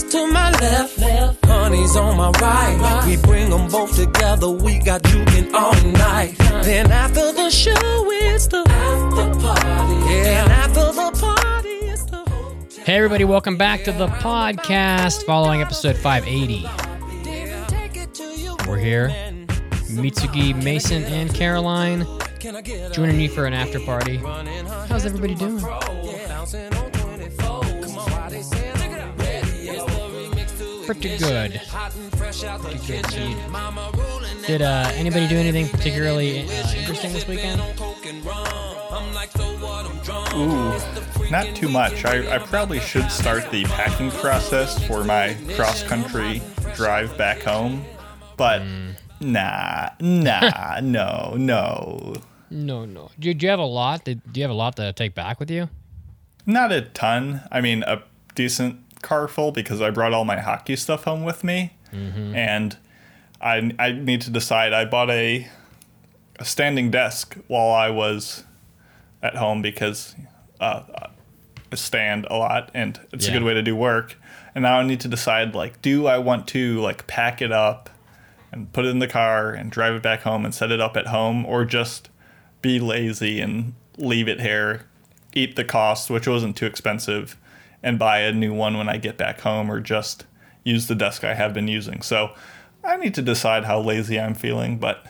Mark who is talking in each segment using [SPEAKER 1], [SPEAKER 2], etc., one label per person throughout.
[SPEAKER 1] Just to my left, left. honey's on my right. We bring them both together, we got juking all night. Then after the show, it's the after party. Yeah, and after the party, it's the
[SPEAKER 2] Hey, everybody, welcome back to the podcast following episode 580. We're here. Mitsugi, Mason, and Caroline joining me for an after party. How's everybody doing? Pretty good. Pretty good indeed. Did uh, anybody do anything particularly uh, interesting this weekend?
[SPEAKER 3] Ooh, not too much. I, I probably should start the packing process for my cross country drive back home, but nah, nah, no, no.
[SPEAKER 2] No, no. Do, do you have a lot? Do you have a lot to take back with you?
[SPEAKER 3] Not a ton. I mean, a decent car full because I brought all my hockey stuff home with me, and I I need to decide. I bought a a standing desk while I was at home because uh, I stand a lot and it's a good way to do work. And now I need to decide like, do I want to like pack it up and put it in the car and drive it back home and set it up at home, or just be lazy and leave it here, eat the cost, which wasn't too expensive, and buy a new one when I get back home, or just use the desk I have been using. So I need to decide how lazy I'm feeling, but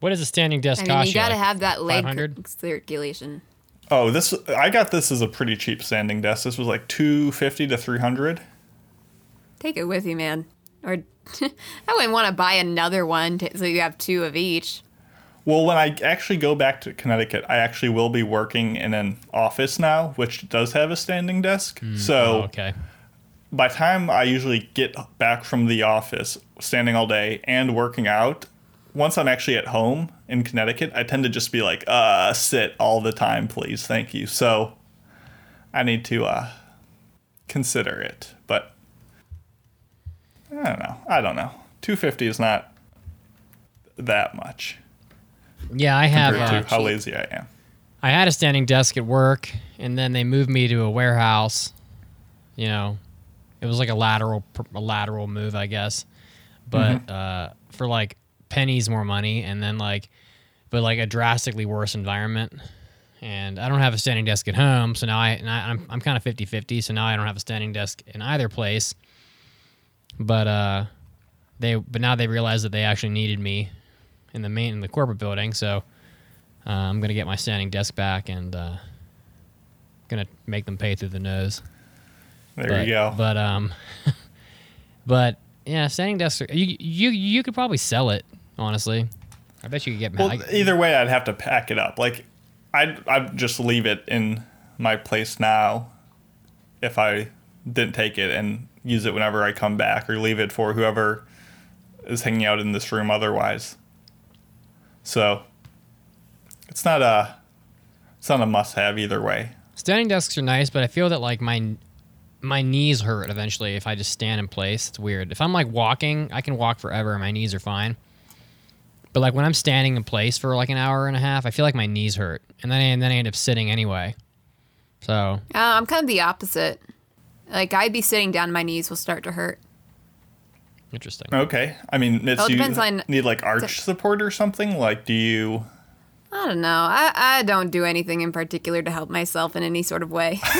[SPEAKER 2] What is a standing desk
[SPEAKER 4] I mean,
[SPEAKER 2] cost
[SPEAKER 4] you gotta
[SPEAKER 2] like
[SPEAKER 4] have that leg
[SPEAKER 2] 500?
[SPEAKER 4] circulation.
[SPEAKER 3] oh, this I got this as a pretty cheap standing desk. This was like 250 to 300.
[SPEAKER 4] Take it with you, man. Or I wouldn't want to buy another one to, so you have two of each.
[SPEAKER 3] Well, when I actually go back to Connecticut, I actually will be working in an office now, which does have a standing desk. so
[SPEAKER 2] Oh, okay.
[SPEAKER 3] by time I usually get back from the office, standing all day and working out, once I'm actually at home in Connecticut, I tend to just be like, uh, sit all the time, please. Thank you. So I need to uh, consider it. But I don't know. I don't know. 250 is not that much
[SPEAKER 2] Yeah, I have. Uh,
[SPEAKER 3] how lazy I am.
[SPEAKER 2] I had a standing desk at work, and then they moved me to a warehouse. You know, it was like a lateral, a lateral move, I guess, but uh, for like pennies more money, and then like, but like a drastically worse environment. And I don't have a standing desk at home, so now I, and I I'm I'm kind of 50-50, so now I don't have a standing desk in either place. But uh, they but now they realize that they actually needed me in the main in the corporate building, so. Uh, I'm gonna get my standing desk back and uh, gonna make them pay through the nose.
[SPEAKER 3] There
[SPEAKER 2] but,
[SPEAKER 3] you go.
[SPEAKER 2] But um, but yeah, standing desks. Are, you you you could probably sell it. Honestly, I bet you could get.
[SPEAKER 3] Well,
[SPEAKER 2] I-
[SPEAKER 3] either way, I'd have to pack it up. Like, I'd, I'd just leave it in my place now if I didn't take it and use it whenever I come back or leave it for whoever is hanging out in this room otherwise. So, it's not a, it's not a must have either way.
[SPEAKER 2] standing desks are nice, but I feel that like my my knees hurt eventually if I just stand in place. It's weird. If I'm like walking, I can walk forever and my knees are fine. But like when I'm standing in place for like an hour and a half, I feel like my knees hurt, and then I, and then I end up sitting anyway. So
[SPEAKER 4] Uh, I'm kind of the opposite. Like I'd be sitting down, my knees will start to hurt.
[SPEAKER 2] Interesting.
[SPEAKER 3] Okay. I mean, it's,
[SPEAKER 4] Well, it
[SPEAKER 3] you
[SPEAKER 4] depends on-
[SPEAKER 3] need like arch support or something. Like, do you?
[SPEAKER 4] I don't know. I, I don't do anything in particular to help myself in any sort of way.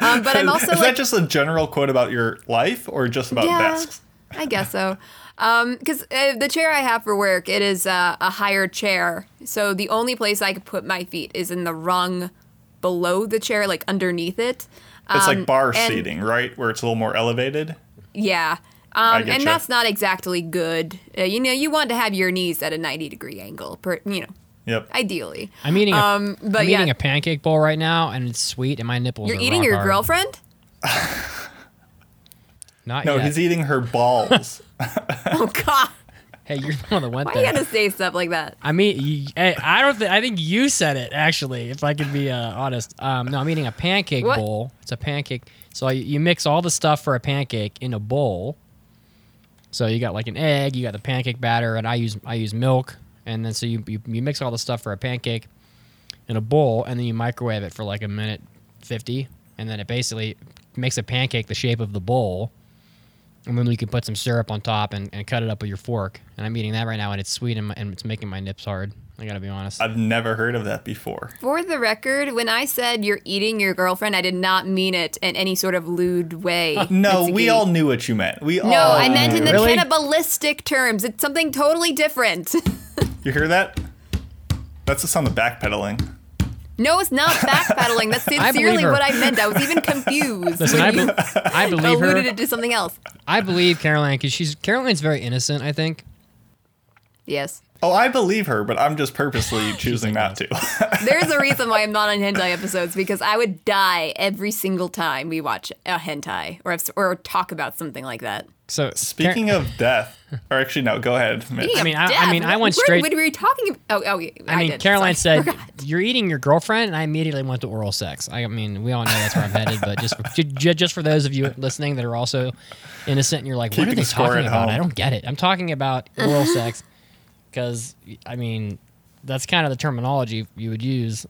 [SPEAKER 4] um, but I'm also
[SPEAKER 3] is
[SPEAKER 4] like,
[SPEAKER 3] that just a general quote about your life or just about
[SPEAKER 4] Yeah.
[SPEAKER 3] desks?
[SPEAKER 4] I guess so. Because uh, the chair I have for work, it is uh, a higher chair. So the only place I could put my feet is in the rung below the chair, like underneath it.
[SPEAKER 3] It's
[SPEAKER 4] Um,
[SPEAKER 3] like bar
[SPEAKER 4] and-
[SPEAKER 3] seating, right? Where it's a little more elevated.
[SPEAKER 4] Yeah. Um,
[SPEAKER 3] getcha.
[SPEAKER 4] and that's not exactly good. Uh, you know, you want to have your knees at a 90 degree angle, per, you know,
[SPEAKER 3] Yep.
[SPEAKER 4] ideally.
[SPEAKER 2] I'm eating a,
[SPEAKER 4] Um, but
[SPEAKER 2] I'm
[SPEAKER 4] yeah.
[SPEAKER 2] eating a pancake bowl right now, and it's sweet, and my nipples.
[SPEAKER 4] You're
[SPEAKER 2] are
[SPEAKER 4] eating your
[SPEAKER 2] hard.
[SPEAKER 4] girlfriend?
[SPEAKER 2] Not
[SPEAKER 3] no,
[SPEAKER 2] yet.
[SPEAKER 3] he's eating her balls.
[SPEAKER 4] Oh, God.
[SPEAKER 2] Hey, you're the one that went
[SPEAKER 4] Why
[SPEAKER 2] there.
[SPEAKER 4] you gotta say stuff like that?
[SPEAKER 2] I mean, you, hey, I don't. Th- I think you said it actually. If I could be uh, honest. Um, no, I'm eating a pancake
[SPEAKER 4] What?
[SPEAKER 2] bowl. It's a pancake. So you, you mix all the stuff for a pancake in a bowl. So you got like an egg, you got the pancake batter, and I use I use milk, and then so you you, you mix all the stuff for a pancake in a bowl, and then you microwave it for like a minute fifty, and then it basically makes a pancake the shape of the bowl, and then you can put some syrup on top and, and cut it up with your fork. And I'm eating that right now, and it's sweet and, my, and it's making my nips hard. I gotta be honest.
[SPEAKER 3] I've never heard of that before.
[SPEAKER 4] For the record, when I said you're eating your girlfriend, I did not mean it in any sort of lewd way.
[SPEAKER 3] No, we all knew what you meant. We all.
[SPEAKER 4] No, I meant in the
[SPEAKER 2] Really?
[SPEAKER 4] cannibalistic terms. It's something totally different.
[SPEAKER 3] You hear that? That's the sound of backpedaling.
[SPEAKER 4] no, it's not backpedaling. That's sincerely
[SPEAKER 2] her.
[SPEAKER 4] what I meant. I was even confused
[SPEAKER 2] Listen, I,
[SPEAKER 4] when you
[SPEAKER 2] be- I believe
[SPEAKER 4] alluded
[SPEAKER 2] her.
[SPEAKER 4] it to something else.
[SPEAKER 2] I believe Caroline because she's Caroline's very innocent. I think.
[SPEAKER 4] Yes.
[SPEAKER 3] Oh, I believe her, but I'm just purposely choosing not to.
[SPEAKER 4] There's a reason why I'm not on hentai episodes because I would die every single time we watch a hentai or or talk about something like that.
[SPEAKER 2] So
[SPEAKER 3] Speaking of death, or actually, no, go ahead.
[SPEAKER 2] I mean, I- I
[SPEAKER 4] death,
[SPEAKER 2] mean, I went
[SPEAKER 4] what-
[SPEAKER 2] straight-
[SPEAKER 4] What were we talking about? Oh, oh, yeah,
[SPEAKER 2] I mean,
[SPEAKER 4] did.
[SPEAKER 2] Caroline
[SPEAKER 4] Sorry.
[SPEAKER 2] said, "You're eating your girlfriend," and I immediately went to oral sex. I mean, we all know that's where I'm headed, but just for, ju- ju- just for those of you listening that are also innocent, and you're like, "What are they talking about?"
[SPEAKER 3] home.
[SPEAKER 2] I don't get it. I'm talking about oral sex because I mean, that's kind of the terminology you would use.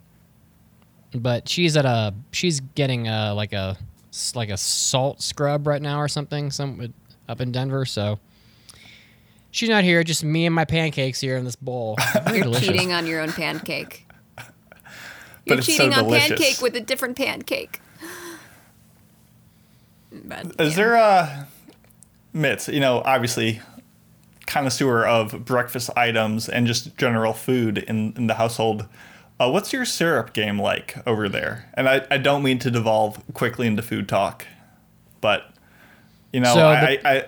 [SPEAKER 2] But she's at a she's getting a like a like a salt scrub right now or something some up in Denver, so. She's not here, just me and my pancakes here in this bowl. Very delicious.
[SPEAKER 4] cheating on your own pancake. You're
[SPEAKER 3] it's so
[SPEAKER 4] cheating on
[SPEAKER 3] delicious.
[SPEAKER 4] pancake with a different pancake. But,
[SPEAKER 3] Is
[SPEAKER 4] yeah.
[SPEAKER 3] there a Mitz? You know, obviously, connoisseur of breakfast items and just general food in, in the household. Uh, what's your syrup game like over there? And I, I don't mean to devolve quickly into food talk, but you know,
[SPEAKER 2] So
[SPEAKER 3] I,
[SPEAKER 2] the-
[SPEAKER 3] I, I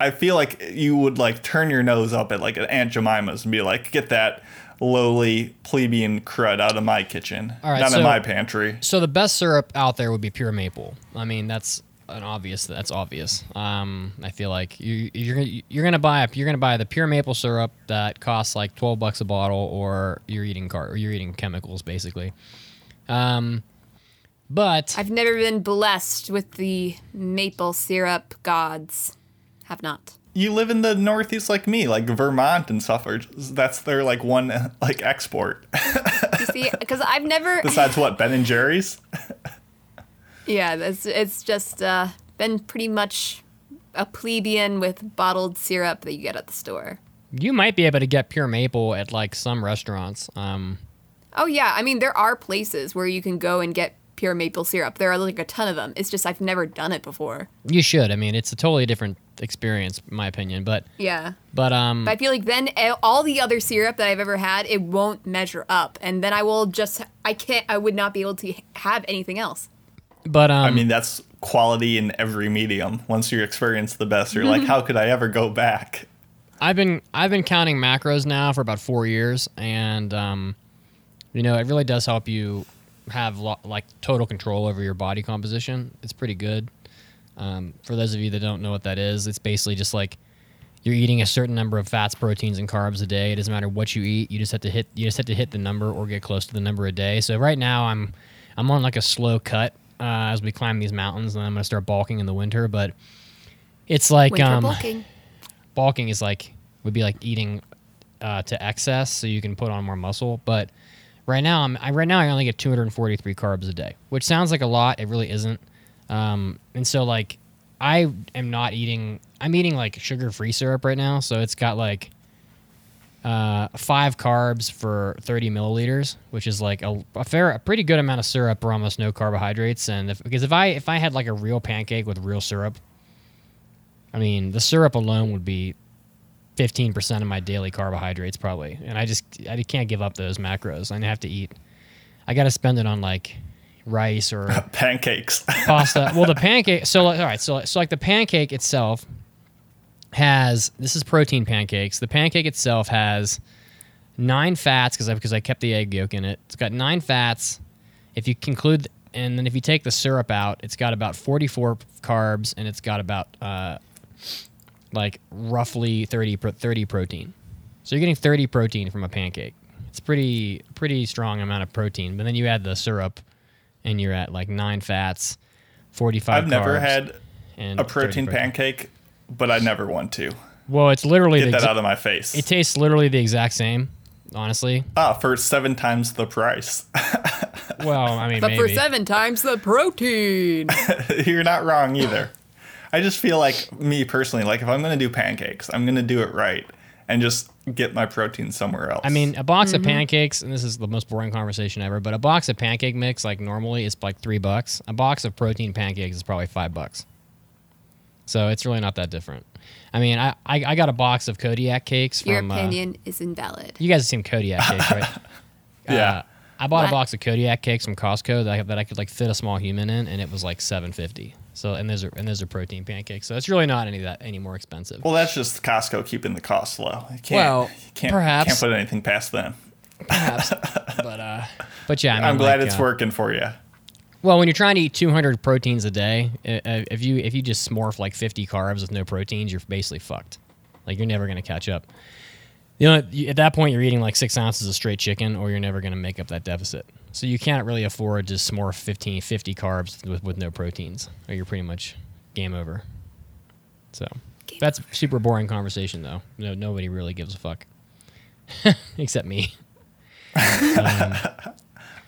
[SPEAKER 3] I feel like you would like turn your nose up at like an Aunt Jemima's and be like, get that lowly plebeian crud out of my kitchen,
[SPEAKER 2] All right,
[SPEAKER 3] not
[SPEAKER 2] so-
[SPEAKER 3] in my pantry.
[SPEAKER 2] So the best syrup out there would be pure maple. I mean, that's an obvious. That's obvious. Um, I feel like you, you're gonna- you're gonna buy you're gonna buy the pure maple syrup that costs like twelve bucks a bottle, or you're eating car or you're eating chemicals basically. Um, but
[SPEAKER 4] I've never been blessed with the maple syrup gods. Have not.
[SPEAKER 3] you live in the northeast like me like vermont and stuff that's their like one like export
[SPEAKER 4] You see, because I've never.
[SPEAKER 3] besides what ben and jerry's
[SPEAKER 4] Yeah, it's it's just uh, been pretty much a plebeian with bottled syrup that you get at the store.
[SPEAKER 2] you might be able to get pure maple at like some restaurants. Um,
[SPEAKER 4] Oh yeah, I mean there are places where you can go and get pure maple syrup. There are like a ton of them. It's just I've never done it before.
[SPEAKER 2] you should. I mean, it's a totally different experience, in my opinion. But
[SPEAKER 4] Yeah.
[SPEAKER 2] but um,
[SPEAKER 4] But I feel like then all the other syrup that I've ever had, it won't measure up, and then I will just I can't I would not be able to have anything else.
[SPEAKER 2] But um,
[SPEAKER 3] i mean that's quality in every medium once you experience the best you're like how could i ever go back
[SPEAKER 2] I've been I've been counting macros now for about four years, and um, you know it really does help you have lo- like total control over your body composition. It's pretty good. Um, for those of you that don't know what that is, it's basically just like you're eating a certain number of fats, proteins, and carbs a day. It doesn't matter what you eat. You just have to hit you just have to hit the number or get close to the number a day. So right now I'm I'm on like a slow cut uh, as we climb these mountains, and I'm gonna start bulking in the winter, but. It's like
[SPEAKER 4] Winter
[SPEAKER 2] um,
[SPEAKER 4] bulking.
[SPEAKER 2] bulking is like would be like eating uh, to excess so you can put on more muscle but right now i'm I, right now i only get 243 carbs a day which sounds like a lot it really isn't um, and so like i am not eating i'm eating like sugar free syrup right now so it's got like uh, five carbs for 30 milliliters which is like a, a fair a pretty good amount of syrup or almost no carbohydrates and if, because if i if i had like a real pancake with real syrup I mean, the syrup alone would be 15% of my daily carbohydrates probably. And I just I can't give up those macros. I have to eat. I got to spend it on like rice or
[SPEAKER 3] pancakes
[SPEAKER 2] pasta. Well, the pancake. So all right. So so like the pancake itself has this is protein pancakes. The pancake itself has nine fats because I because I kept the egg yolk in it. It's got nine fats. If you conclude and then if you take the syrup out, it's got about 44 carbs and it's got about uh, like roughly 30 30 protein. So you're getting 30 protein from a pancake. It's pretty pretty strong amount of protein. But then you add the syrup and you're at like nine fats, 45
[SPEAKER 3] i've never had a
[SPEAKER 2] 30
[SPEAKER 3] protein pancake but i never want to
[SPEAKER 2] Well, it's literally
[SPEAKER 3] get
[SPEAKER 2] the
[SPEAKER 3] that
[SPEAKER 2] exa-
[SPEAKER 3] out of my face
[SPEAKER 2] it tastes literally the exact same, honestly.
[SPEAKER 3] ah for seven times the price
[SPEAKER 2] Well, I mean,
[SPEAKER 4] But
[SPEAKER 2] maybe.
[SPEAKER 4] for seven times the protein.
[SPEAKER 3] You're not wrong either. I just feel like me personally, like if I'm gonna do pancakes, I'm gonna do it right and just get my protein somewhere else.
[SPEAKER 2] I mean, a box
[SPEAKER 4] Mm-hmm.
[SPEAKER 2] of pancakes, and this is the most boring conversation ever, but a box of pancake mix, like normally, is like three bucks. A box of protein pancakes is probably five bucks. So it's really not that different. I mean, I, I, I got a box of Kodiak cakes
[SPEAKER 4] Your
[SPEAKER 2] from. uh,
[SPEAKER 4] opinion is invalid.
[SPEAKER 2] you guys have seen Kodiak cakes, right?
[SPEAKER 3] Yeah.
[SPEAKER 2] Uh, I bought
[SPEAKER 4] What?
[SPEAKER 2] a box of Kodiak cakes from Costco that I, that I could like fit a small human in, and it was like seven fifty. So and those are and those are protein pancakes. So it's really not any that any more expensive.
[SPEAKER 3] well, that's just Costco keeping the cost low. You can't,
[SPEAKER 2] Well,
[SPEAKER 3] you can't,
[SPEAKER 2] perhaps.
[SPEAKER 3] can't put anything past them.
[SPEAKER 2] Perhaps, but uh, but yeah, I mean,
[SPEAKER 3] I'm glad
[SPEAKER 2] like,
[SPEAKER 3] it's
[SPEAKER 2] uh,
[SPEAKER 3] working for you.
[SPEAKER 2] Well, when you're trying to eat 200 proteins a day, uh, uh, if you if you just smorf like 50 carbs with no proteins, you're basically fucked. Like you're never gonna catch up. You know, at that point, you're eating like six ounces of straight chicken, or you're never gonna make up that deficit. So you can't really afford to smorf 15, 50 carbs with, with no proteins, or you're pretty much game over. So
[SPEAKER 4] Game
[SPEAKER 2] that's super boring conversation, though. No, nobody really gives a fuck, except me.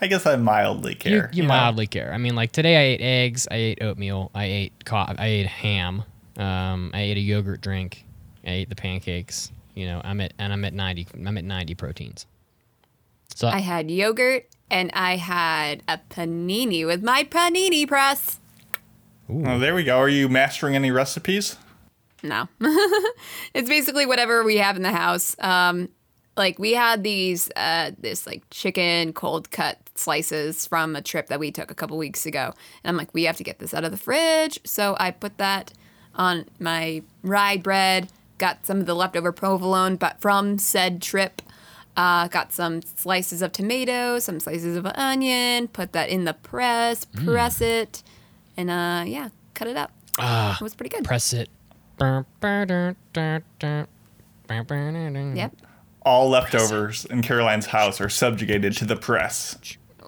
[SPEAKER 3] I guess I mildly
[SPEAKER 2] You,
[SPEAKER 3] care.
[SPEAKER 2] you
[SPEAKER 3] know?
[SPEAKER 2] mildly care. I mean, like today I ate eggs, I ate oatmeal, I ate co- I ate ham, um, I ate a yogurt drink, I ate the pancakes. You know, I'm at and I'm at ninety. I'm at ninety proteins. So
[SPEAKER 4] I had yogurt and I had a panini with my panini press.
[SPEAKER 3] Oh, there we go. Are you mastering any recipes?
[SPEAKER 4] No. it's basically whatever we have in the house. Um, like we had these, uh, this like chicken cold cut slices from a trip that we took a couple weeks ago. And I'm like, we have to get this out of the fridge. So I put that on my rye bread, got some of the leftover provolone, but from said trip. Uh, got some slices of tomato, some slices of onion, put that in the press, press it, and uh, yeah, cut it up.
[SPEAKER 2] Ah,
[SPEAKER 4] it was pretty good.
[SPEAKER 2] press it. Yep.
[SPEAKER 3] All leftovers in Caroline's house are subjugated to the press.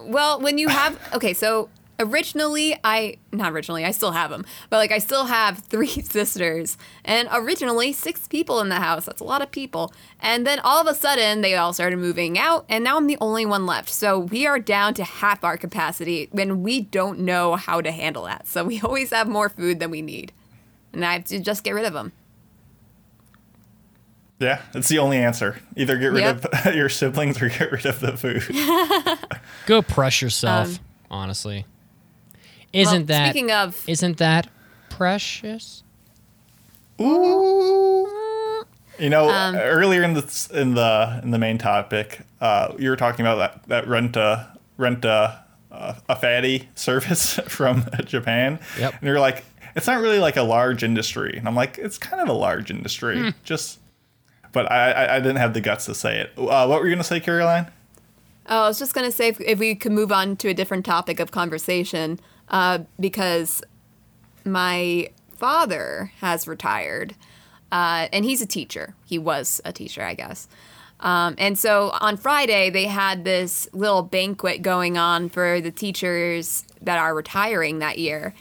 [SPEAKER 4] Well, when you have okay, so originally I not originally I still have them, but like I still have three sisters, and originally six people in the house. That's a lot of people. And then all of a sudden they all started moving out, and now I'm the only one left. So we are down to half our capacity, when we don't know how to handle that. So we always have more food than we need, and I have to just get rid of them.
[SPEAKER 3] Yeah, it's the only answer. Either get rid
[SPEAKER 4] Yep.
[SPEAKER 3] of your siblings or get rid of the food.
[SPEAKER 2] Go press yourself.
[SPEAKER 4] Um,
[SPEAKER 2] honestly, isn't that
[SPEAKER 4] speaking of
[SPEAKER 2] isn't that precious?
[SPEAKER 3] Ooh. You know,
[SPEAKER 4] Um,
[SPEAKER 3] earlier in the in the in the main topic, uh, you were talking about that that rent a rent a uh, a fatty service from Japan.
[SPEAKER 2] Yep.
[SPEAKER 3] And you're like, it's not really like a large industry, and I'm like, it's kind of a large industry,
[SPEAKER 2] Hmm.
[SPEAKER 3] just. But I, I I didn't have the guts to say it. Uh, what were you gonna say, Caroline?
[SPEAKER 4] Oh, I was just gonna say if, if we could move on to a different topic of conversation, uh, because my father has retired, uh, and he's a teacher. He was a teacher, I guess. Um, and so on Friday, they had this little banquet going on for the teachers that are retiring that year.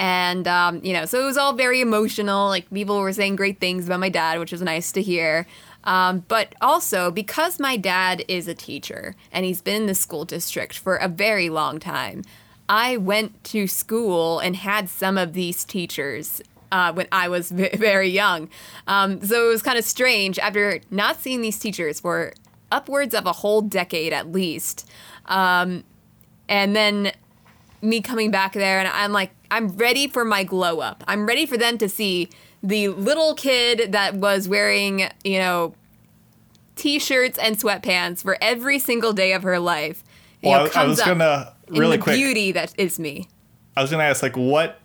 [SPEAKER 4] And, um, you know, so it was all very emotional. Like, people were saying great things about my dad, which was nice to hear. Um, but also, because my dad is a teacher and he's been in the school district for a very long time, I went to school and had some of these teachers uh, when I was v- very young. Um, so it was kind of strange after not seeing these teachers for upwards of a whole decade at least. Um, and then me coming back there and I'm like, I'm ready for my glow up. I'm ready for them to see the little kid that was wearing, you know, t-shirts and sweatpants for every single day of her life. You
[SPEAKER 3] Well,
[SPEAKER 4] know,
[SPEAKER 3] I, I was gonna really
[SPEAKER 4] the
[SPEAKER 3] quick.
[SPEAKER 4] beauty that is me.
[SPEAKER 3] I was gonna ask like what,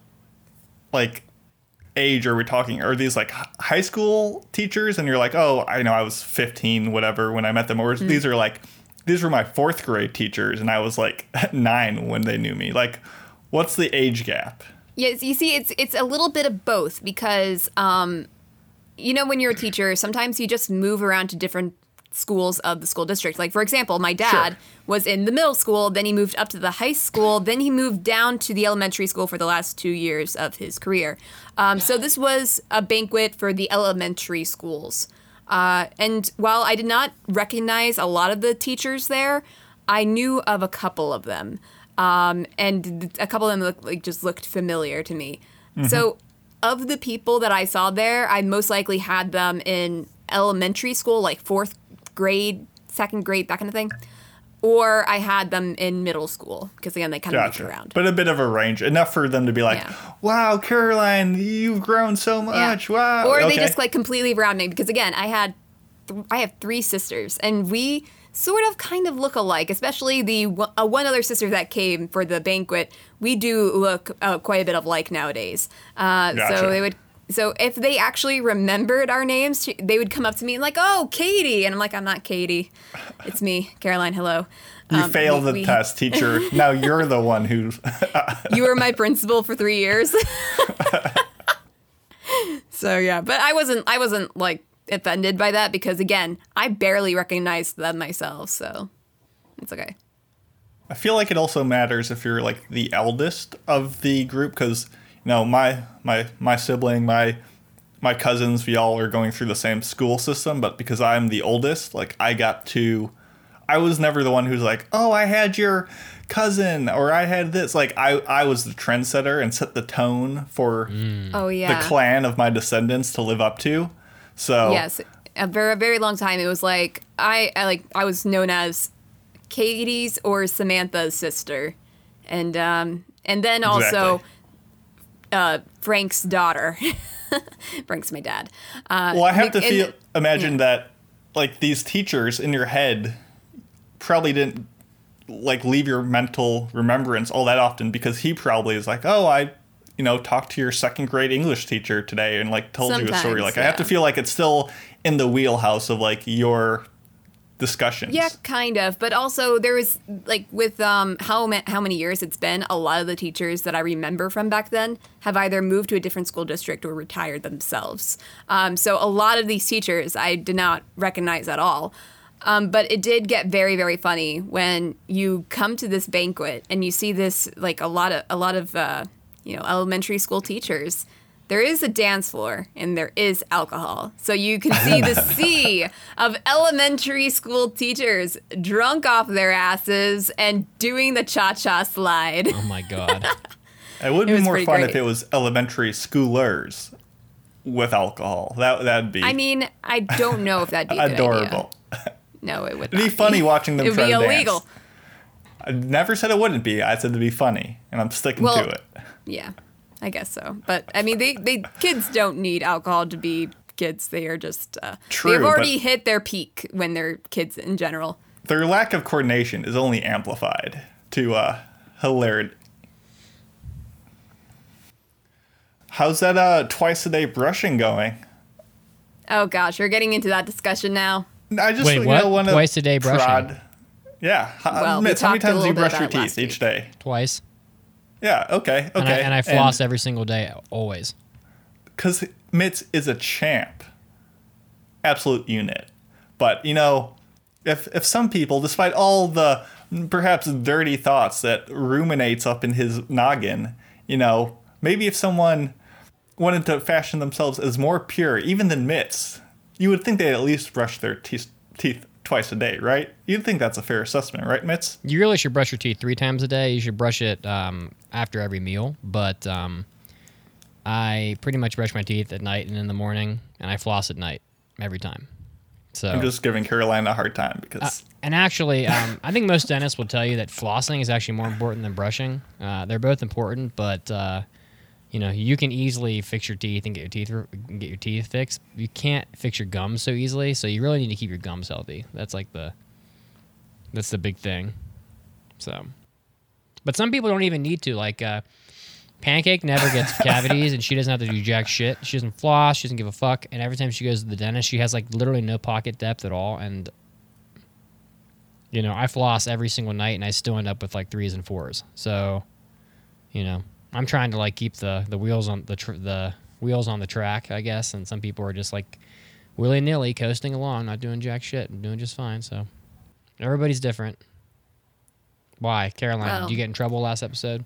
[SPEAKER 3] like, age are we talking? Are these like high school teachers? And you're like, oh, I know I was 15, whatever, when I met them. Or
[SPEAKER 4] Mm.
[SPEAKER 3] these are like, these were my fourth grade teachers, and I was like nine when they knew me. Like, what's the age gap?
[SPEAKER 4] Yes, you see, it's it's a little bit of both because, um, you know, when you're a teacher, sometimes you just move around to different schools of the school district. Like, for example, my dad
[SPEAKER 3] Sure.
[SPEAKER 4] was in the middle school, then he moved up to the high school, then he moved down to the elementary school for the last two years of his career. Um, so this was a banquet for the elementary schools. Uh, and while I did not recognize a lot of the teachers there, I knew of a couple of them. um, and a couple of them look, like just looked familiar to me. So, of the people that I saw there, I most likely had them in elementary school, like fourth grade, second grade, that kind of thing, or I had them in middle school because again they kind of moved around.
[SPEAKER 3] But a bit of a range, enough for them to be like,
[SPEAKER 4] Yeah.
[SPEAKER 3] "Wow, Caroline, you've grown so
[SPEAKER 4] Yeah.
[SPEAKER 3] much! Wow!"
[SPEAKER 4] Or they just like completely round me because again, I had th- I have three sisters and we sort of kind of look alike, especially the one- uh, one other sister that came for the banquet. We do look uh, quite a bit of like nowadays. Uh,
[SPEAKER 3] Gotcha.
[SPEAKER 4] So they would. So if they actually remembered our names, they would come up to me and like, "Oh, Katie," and I'm like, "I'm not Katie, it's me, Caroline. Hello."
[SPEAKER 3] you
[SPEAKER 4] Um,
[SPEAKER 3] failed
[SPEAKER 4] we-
[SPEAKER 3] the
[SPEAKER 4] we-
[SPEAKER 3] test, teacher. now you're the one who.
[SPEAKER 4] you were my principal for three years. so yeah, but I wasn't I wasn't like offended by that because again, I barely recognized them myself, so it's okay.
[SPEAKER 3] I feel like it also matters if you're like the eldest of the group because know my my my sibling my my cousins we all are going through the same school system but because I'm the oldest like I got to I was never the one who's like oh I had your cousin or I had this. Like I I was the trendsetter and set the tone for
[SPEAKER 4] Oh yeah.
[SPEAKER 3] the clan of my descendants to live up to. So
[SPEAKER 4] Yes, a very a very long time. It was like I, I like I was known as Katie's or Samantha's sister, and um and then also uh, Frank's daughter. Frank's my dad. Uh,
[SPEAKER 3] Well, I have to
[SPEAKER 4] and-
[SPEAKER 3] feel imagine
[SPEAKER 4] yeah.
[SPEAKER 3] that like these teachers in your head probably didn't like leave your mental remembrance all that often because he probably is like, "Oh, I you know, talked to your second grade English teacher today and like told you a story."
[SPEAKER 4] Sometimes,
[SPEAKER 3] Like I have to feel like it's still in the wheelhouse of like your discussions.
[SPEAKER 4] Yeah, kind of. But also there was like with um how ma- how many years it's been, a lot of the teachers that I remember from back then have either moved to a different school district or retired themselves. Um, so a lot of these teachers I did not recognize at all. Um, but it did get very very funny when you come to this banquet and you see this like a lot of a lot of uh, you know elementary school teachers there is a dance floor and there is alcohol. So you can see the sea of elementary school teachers drunk off their asses and doing the cha cha slide.
[SPEAKER 2] Oh my god.
[SPEAKER 3] It would
[SPEAKER 4] It
[SPEAKER 3] be more
[SPEAKER 4] pretty
[SPEAKER 3] fun if it was elementary schoolers with alcohol. That that'd be
[SPEAKER 4] I mean, I don't know if that'd be
[SPEAKER 3] adorable.
[SPEAKER 4] Idea. No, it would
[SPEAKER 3] It'd be
[SPEAKER 4] not
[SPEAKER 3] funny watching them
[SPEAKER 4] It would
[SPEAKER 3] try
[SPEAKER 4] be
[SPEAKER 3] to
[SPEAKER 4] illegal.
[SPEAKER 3] dance. I never said it wouldn't be. I said it'd be funny, and I'm sticking
[SPEAKER 4] Well,
[SPEAKER 3] to it.
[SPEAKER 4] Yeah, I guess so. But I mean, they, they kids don't need alcohol to be kids. They are just uh,
[SPEAKER 3] True,
[SPEAKER 4] they've already hit their peak when they're kids in general.
[SPEAKER 3] Their lack of coordination is only amplified to uh, hilarity. How's that uh, twice a day brushing going?
[SPEAKER 4] Oh gosh, we're getting into that discussion now.
[SPEAKER 3] I just
[SPEAKER 2] Wait, what?
[SPEAKER 3] know, wanna
[SPEAKER 2] Twice a day brushing?
[SPEAKER 3] prod- Yeah.
[SPEAKER 4] Well, we
[SPEAKER 3] Mitz, how many times do you brush your
[SPEAKER 4] about it last
[SPEAKER 3] teeth each day?
[SPEAKER 2] Twice.
[SPEAKER 3] Yeah. Okay. Okay.
[SPEAKER 2] And, I, and I floss every single day, always.
[SPEAKER 3] because Mitz is a champ, absolute unit. But you know, if if some people, despite all the perhaps dirty thoughts that ruminates up in his noggin, you know, maybe if someone wanted to fashion themselves as more pure, even than Mitz, you would think they at least brush their teeth teeth twice a day, right? You'd think that's a fair assessment, right, Mitz?
[SPEAKER 2] You really should brush your teeth three times a day. You should brush it um, after every meal. But um, I pretty much brush my teeth at night and in the morning, and I floss at night every time. So
[SPEAKER 3] I'm just giving Caroline a hard time
[SPEAKER 2] Uh,
[SPEAKER 3] because
[SPEAKER 2] and actually, um, I think most dentists will tell you that flossing is actually more important than brushing. Uh, they're both important, but uh, you know you can easily fix your teeth and get your teeth get your teeth fixed. You can't fix your gums so easily, so you really need to keep your gums healthy. That's like the that's the big thing. So, but some people don't even need to. Like uh, Pancake never gets cavities, and she doesn't have to do jack shit. She doesn't floss. She doesn't give a fuck. And every time she goes to the dentist, she has like literally no pocket depth at all. And you know, I floss every single night, and I still end up with like threes and fours. So, you know, I'm trying to like keep the the wheels on the tr- the wheels on the track, I guess. And some people are just like willy nilly coasting along, not doing jack shit, and doing just fine. So, everybody's different. Why, Caroline?
[SPEAKER 4] Well-
[SPEAKER 2] did you get in trouble last episode?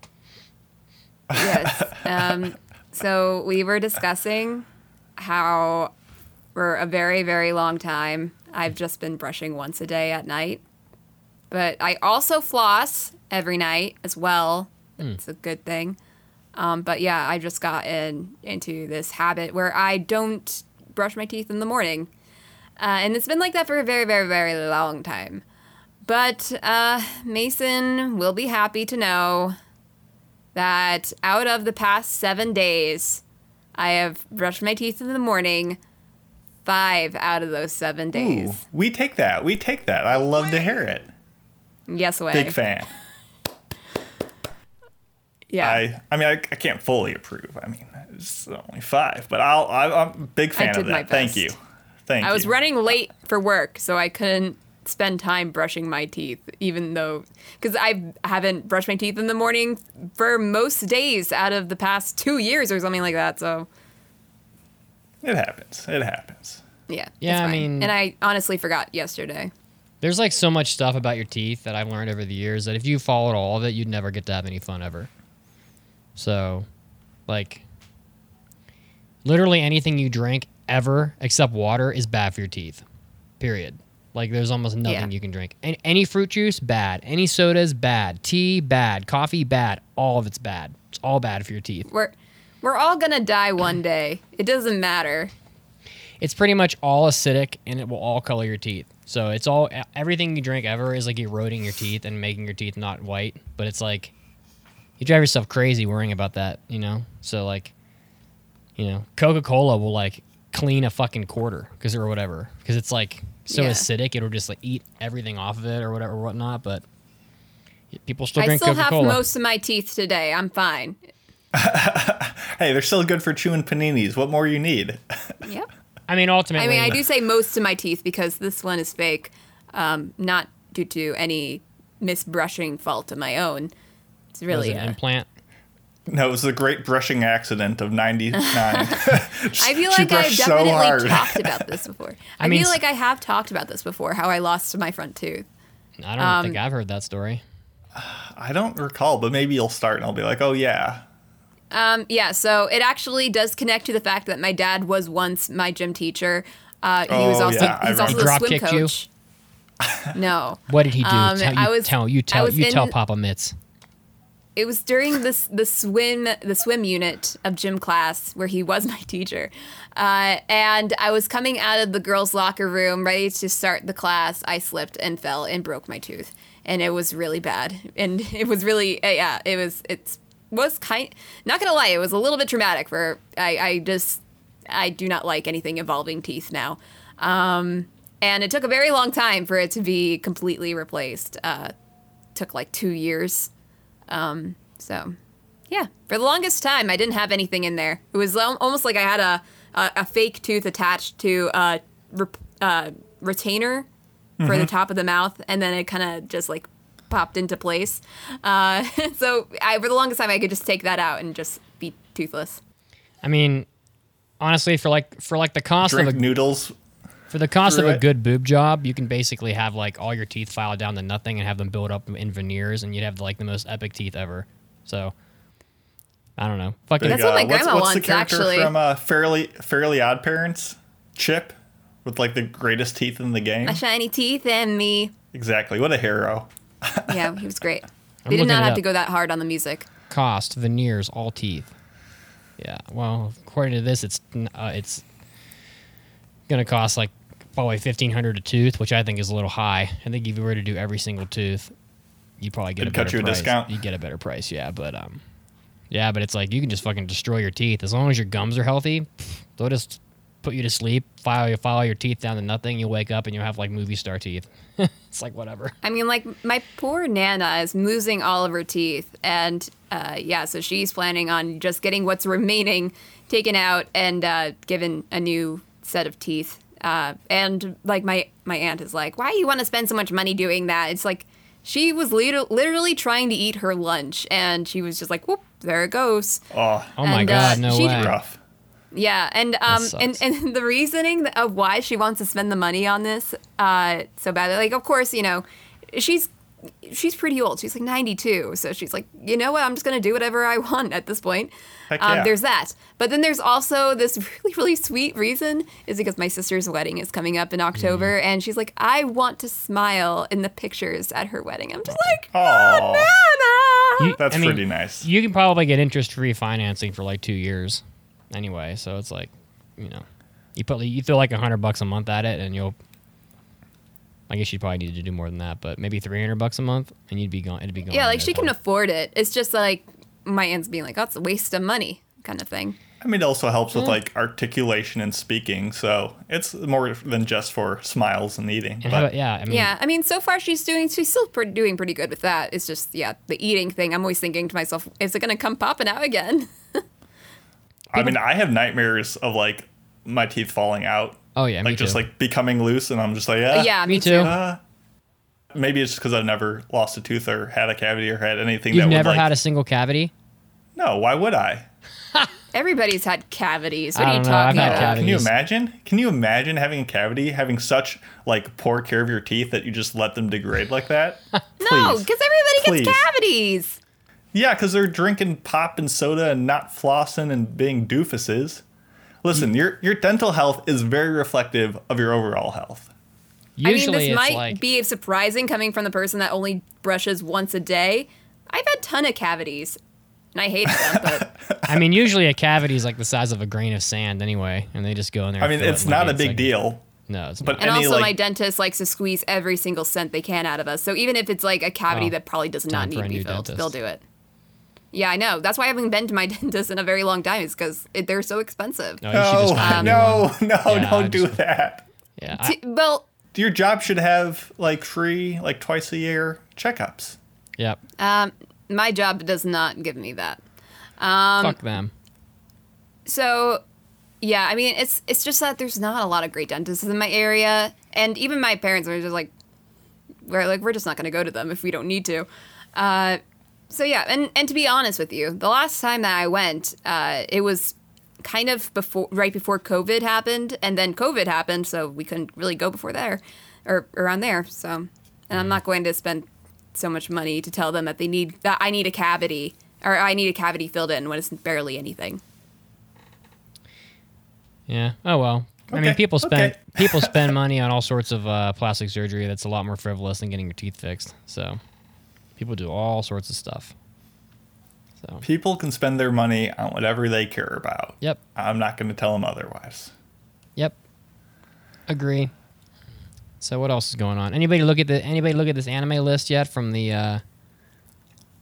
[SPEAKER 4] Yes. um, so we were discussing how for a very, very long time I've just been brushing once a day at night. But I also floss every night as well. It's a good thing. Um, but yeah, I just got in into this habit where I don't brush my teeth in the morning, uh, and it's been like that for a very, very, very long time. But uh, Mason will be happy to know that out of the past seven days, I have brushed my teeth in the morning. Five out of those seven
[SPEAKER 3] Ooh,
[SPEAKER 4] days.
[SPEAKER 3] we take that. We take that. I love to hear it.
[SPEAKER 4] Yes, way.
[SPEAKER 3] Big fan.
[SPEAKER 4] Yeah.
[SPEAKER 3] I I mean I, I can't fully approve. I mean it's only five, but I'll I, I'm a big fan of that. Thank you. Thank you.
[SPEAKER 4] I was running late for work, so I couldn't spend time brushing my teeth, even though, because I haven't brushed my teeth in the morning for most days out of the past two years or something like that. So,
[SPEAKER 3] It happens. It happens.
[SPEAKER 4] yeah.
[SPEAKER 2] Yeah,
[SPEAKER 4] it's
[SPEAKER 2] I mean-
[SPEAKER 4] and I honestly forgot yesterday.
[SPEAKER 2] There's like so much stuff about your teeth that I've learned over the years that if you followed all of it, you'd never get to have any fun ever. So, like, literally anything you drink ever except water is bad for your teeth. Period. Like, there's almost nothing
[SPEAKER 4] Yeah.
[SPEAKER 2] you can drink. Any, any fruit juice, bad. Any sodas, bad. Tea, bad. Coffee, bad. All of it's bad. It's all bad for your teeth.
[SPEAKER 4] We're we're all gonna die one day. It doesn't matter.
[SPEAKER 2] It's pretty much all acidic and it will all color your teeth. So it's all everything you drink ever is like eroding your teeth and making your teeth not white. But it's like you drive yourself crazy worrying about that, you know. So like, you know, Coca Cola will like clean a fucking quarter because or whatever because it's like so
[SPEAKER 4] Yeah.
[SPEAKER 2] acidic it'll just like eat everything off of it or whatever or whatnot. But people still drink.
[SPEAKER 4] I still
[SPEAKER 2] Coca
[SPEAKER 4] have most of my teeth today. I'm fine.
[SPEAKER 3] Hey, they're still good for chewing paninis. What more you need?
[SPEAKER 4] Yep.
[SPEAKER 2] I mean, ultimately,
[SPEAKER 4] I mean, I do say most of my teeth because this one is fake, um, not due to any misbrushing fault of my own. It's really
[SPEAKER 2] an
[SPEAKER 4] a-
[SPEAKER 2] implant.
[SPEAKER 3] No, it was the great brushing accident of '99.
[SPEAKER 4] I feel like I've
[SPEAKER 3] brushed so
[SPEAKER 4] definitely talked about this before. I,
[SPEAKER 2] I mean,
[SPEAKER 4] feel like I have talked about this before. How I lost my front tooth.
[SPEAKER 2] I don't
[SPEAKER 4] Um,
[SPEAKER 2] think I've heard that story.
[SPEAKER 3] I don't recall, but maybe you'll start and I'll be like, oh yeah.
[SPEAKER 4] Um, yeah, so it actually does connect to the fact that my dad was once my gym teacher. Uh, he was
[SPEAKER 3] Oh,
[SPEAKER 4] also
[SPEAKER 3] yeah, I
[SPEAKER 4] he's also
[SPEAKER 2] remember.
[SPEAKER 4] a swim
[SPEAKER 2] kicked you?
[SPEAKER 4] coach. No,
[SPEAKER 2] What did he do?
[SPEAKER 4] Um,
[SPEAKER 2] tell, you,
[SPEAKER 4] I was-
[SPEAKER 2] tell you
[SPEAKER 4] I
[SPEAKER 2] tell
[SPEAKER 4] was
[SPEAKER 2] you tell Papa Mitz.
[SPEAKER 4] It was during this the swim the swim unit of gym class where he was my teacher. Uh, and i was coming out of the girls locker room ready to start the class. I slipped and fell and broke my tooth. And it was really bad. And it was really uh, yeah it was it's was kind not gonna lie it was a little bit traumatic for i i just i do not like anything involving teeth now. Um and it took a very long time for it to be completely replaced. Uh took like two years so, yeah, for the longest time, I didn't have anything in there. It was almost like I had a a, a fake tooth attached to a rep- uh, retainer for the top of the mouth, and then it kind of just like popped into place. Uh, so, I, for the longest time, I could just take that out and just be toothless.
[SPEAKER 2] I mean, honestly, for like for like the cost
[SPEAKER 3] Drink
[SPEAKER 2] of a
[SPEAKER 3] noodles.
[SPEAKER 2] For the cost of a
[SPEAKER 3] it.
[SPEAKER 2] good boob job, you can basically have like all your teeth filed down to nothing and have them build up in veneers, and you'd have like the most epic teeth ever. So, I don't know. Fucking
[SPEAKER 4] That's what my
[SPEAKER 3] uh, what's,
[SPEAKER 4] grandma
[SPEAKER 3] what's the
[SPEAKER 4] wants,
[SPEAKER 3] character
[SPEAKER 4] actually.
[SPEAKER 3] from uh, Fairly Fairly Odd Parents? Chip, with like the greatest teeth in the game.
[SPEAKER 4] My shiny teeth and me.
[SPEAKER 3] Exactly. What a hero.
[SPEAKER 4] Yeah, he was great.
[SPEAKER 2] I'm
[SPEAKER 4] They did not have
[SPEAKER 2] up.
[SPEAKER 4] to go that hard on the music.
[SPEAKER 2] cost veneers all teeth. Yeah. Well, according to this, it's uh, it's gonna cost like probably fifteen hundred a tooth, which I think is a little high. I think if you were to do every single tooth, you'd probably get
[SPEAKER 3] It'd
[SPEAKER 2] a better
[SPEAKER 3] cut you a
[SPEAKER 2] price.
[SPEAKER 3] discount.
[SPEAKER 2] You get a better price, yeah. But um, yeah, but it's like you can just fucking destroy your teeth as long as your gums are healthy. They'll just put you to sleep, file your file your teeth down to nothing. You'll wake up and you'll have like movie star teeth. it's like whatever.
[SPEAKER 4] I mean, like my poor Nana is losing all of her teeth, and uh, yeah, so she's planning on just getting what's remaining taken out and uh, given a new set of teeth. Uh, and like my my aunt is like, why do you want to spend so much money doing that? It's like she was lit- literally trying to eat her lunch, and she was just like, whoop, there it goes.
[SPEAKER 3] Oh,
[SPEAKER 2] Oh my
[SPEAKER 4] And,
[SPEAKER 2] god,
[SPEAKER 4] uh,
[SPEAKER 2] no
[SPEAKER 4] she-
[SPEAKER 2] way.
[SPEAKER 3] rough.
[SPEAKER 4] Yeah, and um, and and the reasoning of why she wants to spend the money on this uh so badly, like of course you know, she's she's pretty old. She's like 92. So she's like, you know what? I'm just going to do whatever I want at this point.
[SPEAKER 3] Heck
[SPEAKER 4] Um,
[SPEAKER 3] yeah.
[SPEAKER 4] there's that. But then there's also this really, really sweet reason is because my sister's wedding is coming up in October.
[SPEAKER 3] Mm-hmm.
[SPEAKER 4] And she's like, I want to smile in the pictures at her wedding. I'm just like,
[SPEAKER 3] Oh,
[SPEAKER 4] Nana.
[SPEAKER 2] You-
[SPEAKER 3] That's
[SPEAKER 2] I mean,
[SPEAKER 3] pretty nice.
[SPEAKER 2] You can probably get interest free financing for like two years, anyway. So it's like, you know, you put you throw like a hundred bucks a month at it, and you'll. I guess you'd probably need to do more than that, but maybe three hundred bucks a month, and you'd be gone. It'd be gone.
[SPEAKER 4] Yeah, like she can
[SPEAKER 2] time.
[SPEAKER 4] afford it. It's just like my aunt's being like, oh, it's a waste of money kind of thing.
[SPEAKER 3] I mean, it also helps with like articulation and speaking, so it's more than just for smiles and eating.
[SPEAKER 2] And
[SPEAKER 3] but-
[SPEAKER 2] about, yeah, I mean,
[SPEAKER 4] Yeah, I mean, so far she's doing, she's still pre- doing pretty good with that. It's just, yeah, the eating thing. I'm always thinking to myself, is it going to come popping out again?
[SPEAKER 3] I mean, I have nightmares of like my teeth falling out.
[SPEAKER 2] Oh, yeah, me
[SPEAKER 3] like just
[SPEAKER 2] too.
[SPEAKER 3] like becoming loose, and I'm just like, yeah,
[SPEAKER 4] yeah,
[SPEAKER 2] me
[SPEAKER 4] me,
[SPEAKER 2] too.
[SPEAKER 4] too.
[SPEAKER 3] Uh, maybe it's just because I've never lost a tooth or had a cavity or had anything.
[SPEAKER 2] You've
[SPEAKER 3] that
[SPEAKER 2] never
[SPEAKER 3] would, like,
[SPEAKER 2] had a single cavity.
[SPEAKER 3] No, why would I?
[SPEAKER 4] Everybody's had cavities. What
[SPEAKER 2] I
[SPEAKER 4] are you
[SPEAKER 2] don't know, I've
[SPEAKER 4] talking about?
[SPEAKER 2] cavities.
[SPEAKER 3] Can you imagine? Can you imagine having a cavity, having such like poor care of your teeth that you just let them degrade like that?
[SPEAKER 4] No, because everybody
[SPEAKER 3] Please.
[SPEAKER 4] gets cavities.
[SPEAKER 3] Yeah, because they're drinking pop and soda and not flossing and being doofuses. Listen, your your dental health is very reflective of your overall health.
[SPEAKER 2] Usually
[SPEAKER 4] I mean, this might
[SPEAKER 2] like
[SPEAKER 4] be surprising coming from the person that only brushes once a day. I've had ton of cavities, and I hate them. But
[SPEAKER 2] I mean, usually a cavity is like the size of a grain of sand anyway, and they just go in there.
[SPEAKER 3] I mean,
[SPEAKER 2] fill it
[SPEAKER 3] it's not a big
[SPEAKER 2] seconds.
[SPEAKER 3] deal.
[SPEAKER 2] No, it's
[SPEAKER 3] but-
[SPEAKER 2] not.
[SPEAKER 4] and
[SPEAKER 3] Any,
[SPEAKER 4] also,
[SPEAKER 3] like-
[SPEAKER 4] my dentist likes to squeeze every single cent they can out of us. So even if it's like a cavity
[SPEAKER 2] Oh,
[SPEAKER 4] that probably does not need to be filled,
[SPEAKER 2] dentist.
[SPEAKER 4] they'll do it. Yeah, I know. That's why I haven't been to my dentist in a very long time. Is because they're so expensive.
[SPEAKER 2] No, you should just
[SPEAKER 3] No,
[SPEAKER 2] find
[SPEAKER 3] no, no,
[SPEAKER 2] Yeah,
[SPEAKER 3] don't do that.
[SPEAKER 2] Yeah, I,
[SPEAKER 4] T- well,
[SPEAKER 3] Your job should have like free, like twice a year checkups.
[SPEAKER 2] yep.
[SPEAKER 4] um, my job does not give me that. Um,
[SPEAKER 2] Fuck them.
[SPEAKER 4] So, yeah, I mean, it's it's just that there's not a lot of great dentists in my area, and even my parents are just like, we're like, we're just not going to go to them if we don't need to. Uh, so yeah, and and to be honest with you, the last time that I went, uh, it was kind of before, right before COVID happened, and then COVID happened, so we couldn't really go before there, or around there. So, and I'm not going to spend so much money to tell them that they need that I need a cavity or I need a cavity filled in when it's barely anything.
[SPEAKER 2] Yeah. Oh well. Okay. I mean, people spend
[SPEAKER 3] okay.
[SPEAKER 2] people spend money on all sorts of uh, plastic surgery that's a lot more frivolous than getting your teeth fixed. So, people do all sorts of stuff. So,
[SPEAKER 3] People can spend their money on whatever they care about.
[SPEAKER 2] yep,
[SPEAKER 3] I'm not going to tell them otherwise.
[SPEAKER 2] yep, agree. So, what else is going on? Anybody look at the anybody look at this anime list yet from the? Uh,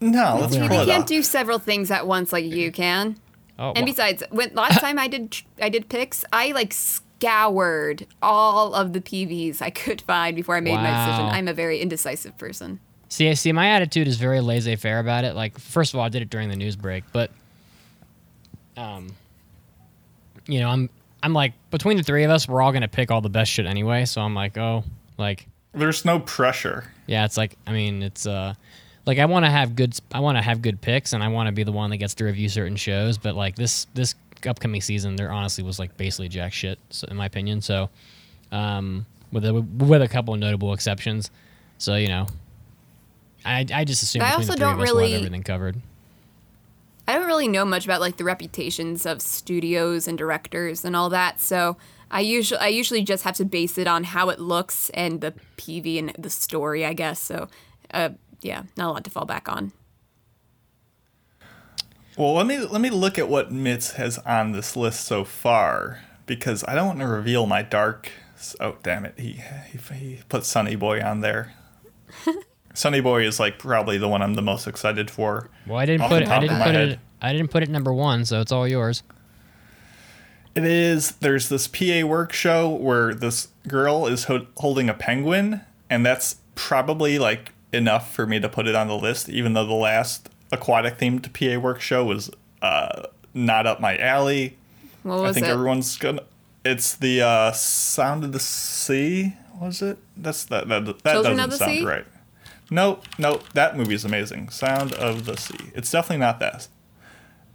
[SPEAKER 3] No, let's
[SPEAKER 2] Yeah.
[SPEAKER 3] pull
[SPEAKER 4] They can't do several things at once like you can.
[SPEAKER 2] oh,
[SPEAKER 4] And
[SPEAKER 2] well,
[SPEAKER 4] besides, when last time I did I did picks, I like scoured all of the PVs I could find before I made my decision. I'm a very indecisive person.
[SPEAKER 2] See, see, my attitude is very laissez-faire about it. Like, first of all, I did it during the news break, but, um, you know, I'm, I'm like between the three of us, we're all gonna pick all the best shit anyway. So I'm like, oh, like,
[SPEAKER 3] There's no pressure.
[SPEAKER 2] yeah, it's like, I mean, it's uh, like I want to have good, I want to have good picks, and I want to be the one that gets to review certain shows. But like this, this upcoming season, there honestly was like basically jack shit, so, in my opinion. So, um, with a, with a couple of notable exceptions. So you know, I, I just assume
[SPEAKER 4] I also
[SPEAKER 2] the
[SPEAKER 4] don't
[SPEAKER 2] of us we'll have
[SPEAKER 4] really-
[SPEAKER 2] everything covered.
[SPEAKER 4] I don't really know much about like the reputations of studios and directors and all that, so I usually I usually just have to base it on how it looks and the PV and the story, I guess. So, uh, yeah, not a lot to fall back on.
[SPEAKER 3] Well, let me let me look at what Mitz has on this list so far because I don't want to reveal my dark. Oh damn it! He he, he put Sunny Boy on there. Sunny Boy is like probably the one I'm the most excited for.
[SPEAKER 2] Well, I didn't put it. I didn't
[SPEAKER 3] my
[SPEAKER 2] put
[SPEAKER 3] head.
[SPEAKER 2] it. I didn't put it number one, so it's all yours.
[SPEAKER 3] It is. There's this PA work show where this girl is ho- holding a penguin, and that's probably like enough for me to put it on the list. Even though the last aquatic themed PA work show was uh, not up my alley.
[SPEAKER 4] What
[SPEAKER 3] I
[SPEAKER 4] was
[SPEAKER 3] think
[SPEAKER 4] it?
[SPEAKER 3] everyone's gonna. It's the uh, Sound of the Sea. Was it? That's that. That, that
[SPEAKER 4] Children
[SPEAKER 3] doesn't sound
[SPEAKER 4] Sea?
[SPEAKER 3] right. Nope, nope. That movie is amazing. Sound of the Sea. It's definitely not that.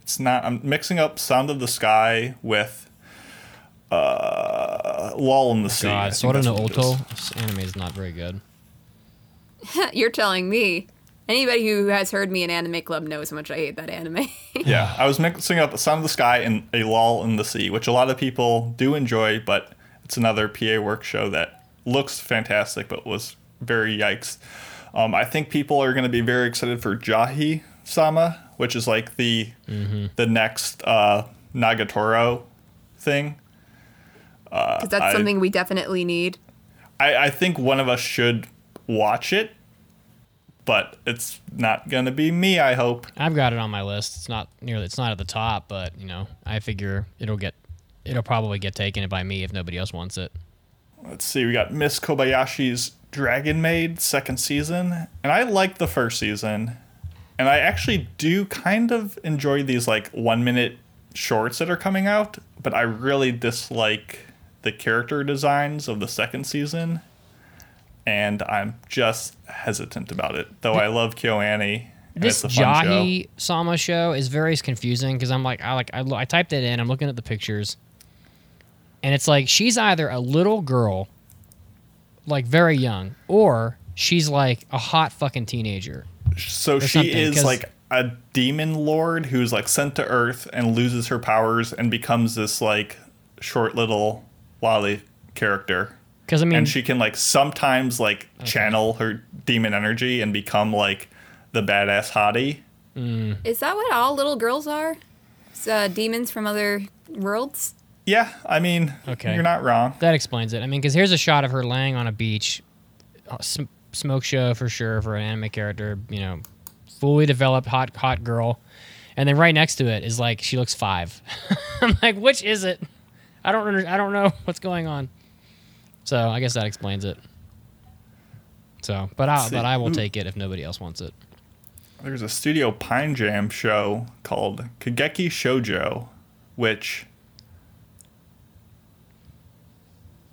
[SPEAKER 3] It's not. I'm mixing up Sound of the Sky with uh, Lull in the Sea. I
[SPEAKER 2] God,
[SPEAKER 3] think
[SPEAKER 2] Sword
[SPEAKER 3] that's
[SPEAKER 2] no
[SPEAKER 3] what it is.
[SPEAKER 2] Oto. This anime is not very good.
[SPEAKER 4] You're telling me. Anybody who has heard me in Anime Club knows how much I hate that anime.
[SPEAKER 3] Yeah, I was mixing up Sound of the Sky and A Lull in the Sea, which a lot of people do enjoy, but it's another PA work show that looks fantastic, but was very yikes. Um, I think people are going to be very excited for Jahy Sama, which is like the the next uh, Nagatoro thing.
[SPEAKER 4] Because that's
[SPEAKER 3] I-
[SPEAKER 4] something we definitely need.
[SPEAKER 3] I, I think one of us should watch it, but it's not going to be me, I hope.
[SPEAKER 2] I've got it on my list. It's not nearly. It's not at the top, but you know, I figure it'll get. It'll probably get taken by me if nobody else wants it.
[SPEAKER 3] Let's see, we got Miss Kobayashi's Dragon Maid second season, and I liked the first season, and I actually do kind of enjoy these like one minute shorts that are coming out, but I really dislike the character designs of the second season, and I'm just hesitant about it. Though I love KyoAni.
[SPEAKER 2] This
[SPEAKER 3] fun show.
[SPEAKER 2] Sama show is very confusing because I'm like, I like, I, I typed it in. I'm looking at the pictures, and it's like she's either a little girl, like very young, or she's like a hot fucking teenager.
[SPEAKER 3] So she is like a demon lord who's like sent to Earth and loses her powers and becomes this like short little lolly character.
[SPEAKER 2] Because I mean,
[SPEAKER 3] and she can like sometimes like channel her demon energy and become like the badass hottie.
[SPEAKER 4] Is that what all little girls are? It's, uh, demons from other worlds?
[SPEAKER 3] Yeah, I mean,
[SPEAKER 2] Okay.
[SPEAKER 3] you're not wrong.
[SPEAKER 2] That explains it. I mean, because here's a shot of her laying on a beach, uh, sm- smoke show for sure for an anime character. You know, fully developed hot hot girl, and then right next to it is like she looks five. I'm like, which is it? I don't under- I don't know what's going on. So I guess that explains it. So, but I but I will take it if nobody else wants it.
[SPEAKER 3] There's a Studio Pine Jam show called Kageki Shoujo, which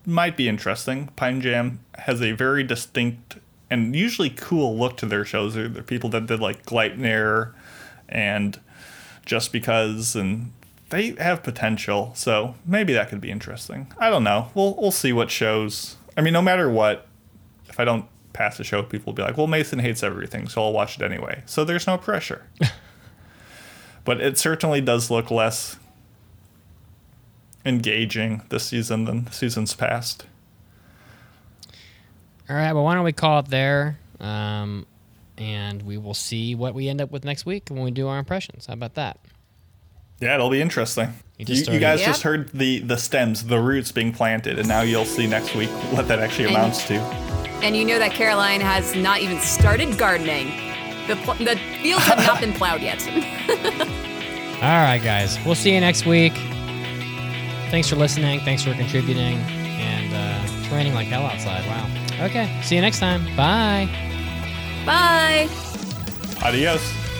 [SPEAKER 3] might be interesting. Pine Jam has a very distinct and usually cool look to their shows. They're, they're people that did like Gleipnir and Just Because, and they have potential. So maybe that could be interesting. I don't know. We'll we'll see what shows. I mean, no matter what, if I don't pass the show, people will be like, "Well, Mason hates everything, so I'll watch it anyway." So there's no pressure. but it certainly does look less engaging this season than seasons past.
[SPEAKER 2] All right, well, why don't we call it there? Um, and we will see what we end up with next week when we do our impressions. How about that?
[SPEAKER 3] Yeah, it'll be interesting.
[SPEAKER 2] You
[SPEAKER 3] You,
[SPEAKER 2] just
[SPEAKER 3] you
[SPEAKER 2] started-
[SPEAKER 3] guys
[SPEAKER 4] Yep.
[SPEAKER 3] just heard the the stems, the roots being planted, and now you'll see next week what that actually
[SPEAKER 4] And-
[SPEAKER 3] amounts to.
[SPEAKER 4] And you know that Caroline has not even started gardening. The, pl- the fields have not been plowed yet.
[SPEAKER 2] All right, guys. We'll see you next week. Thanks for listening. Thanks for contributing. And uh, it's raining like hell outside. Wow. Okay. See you next time. Bye.
[SPEAKER 4] Bye.
[SPEAKER 3] Adios.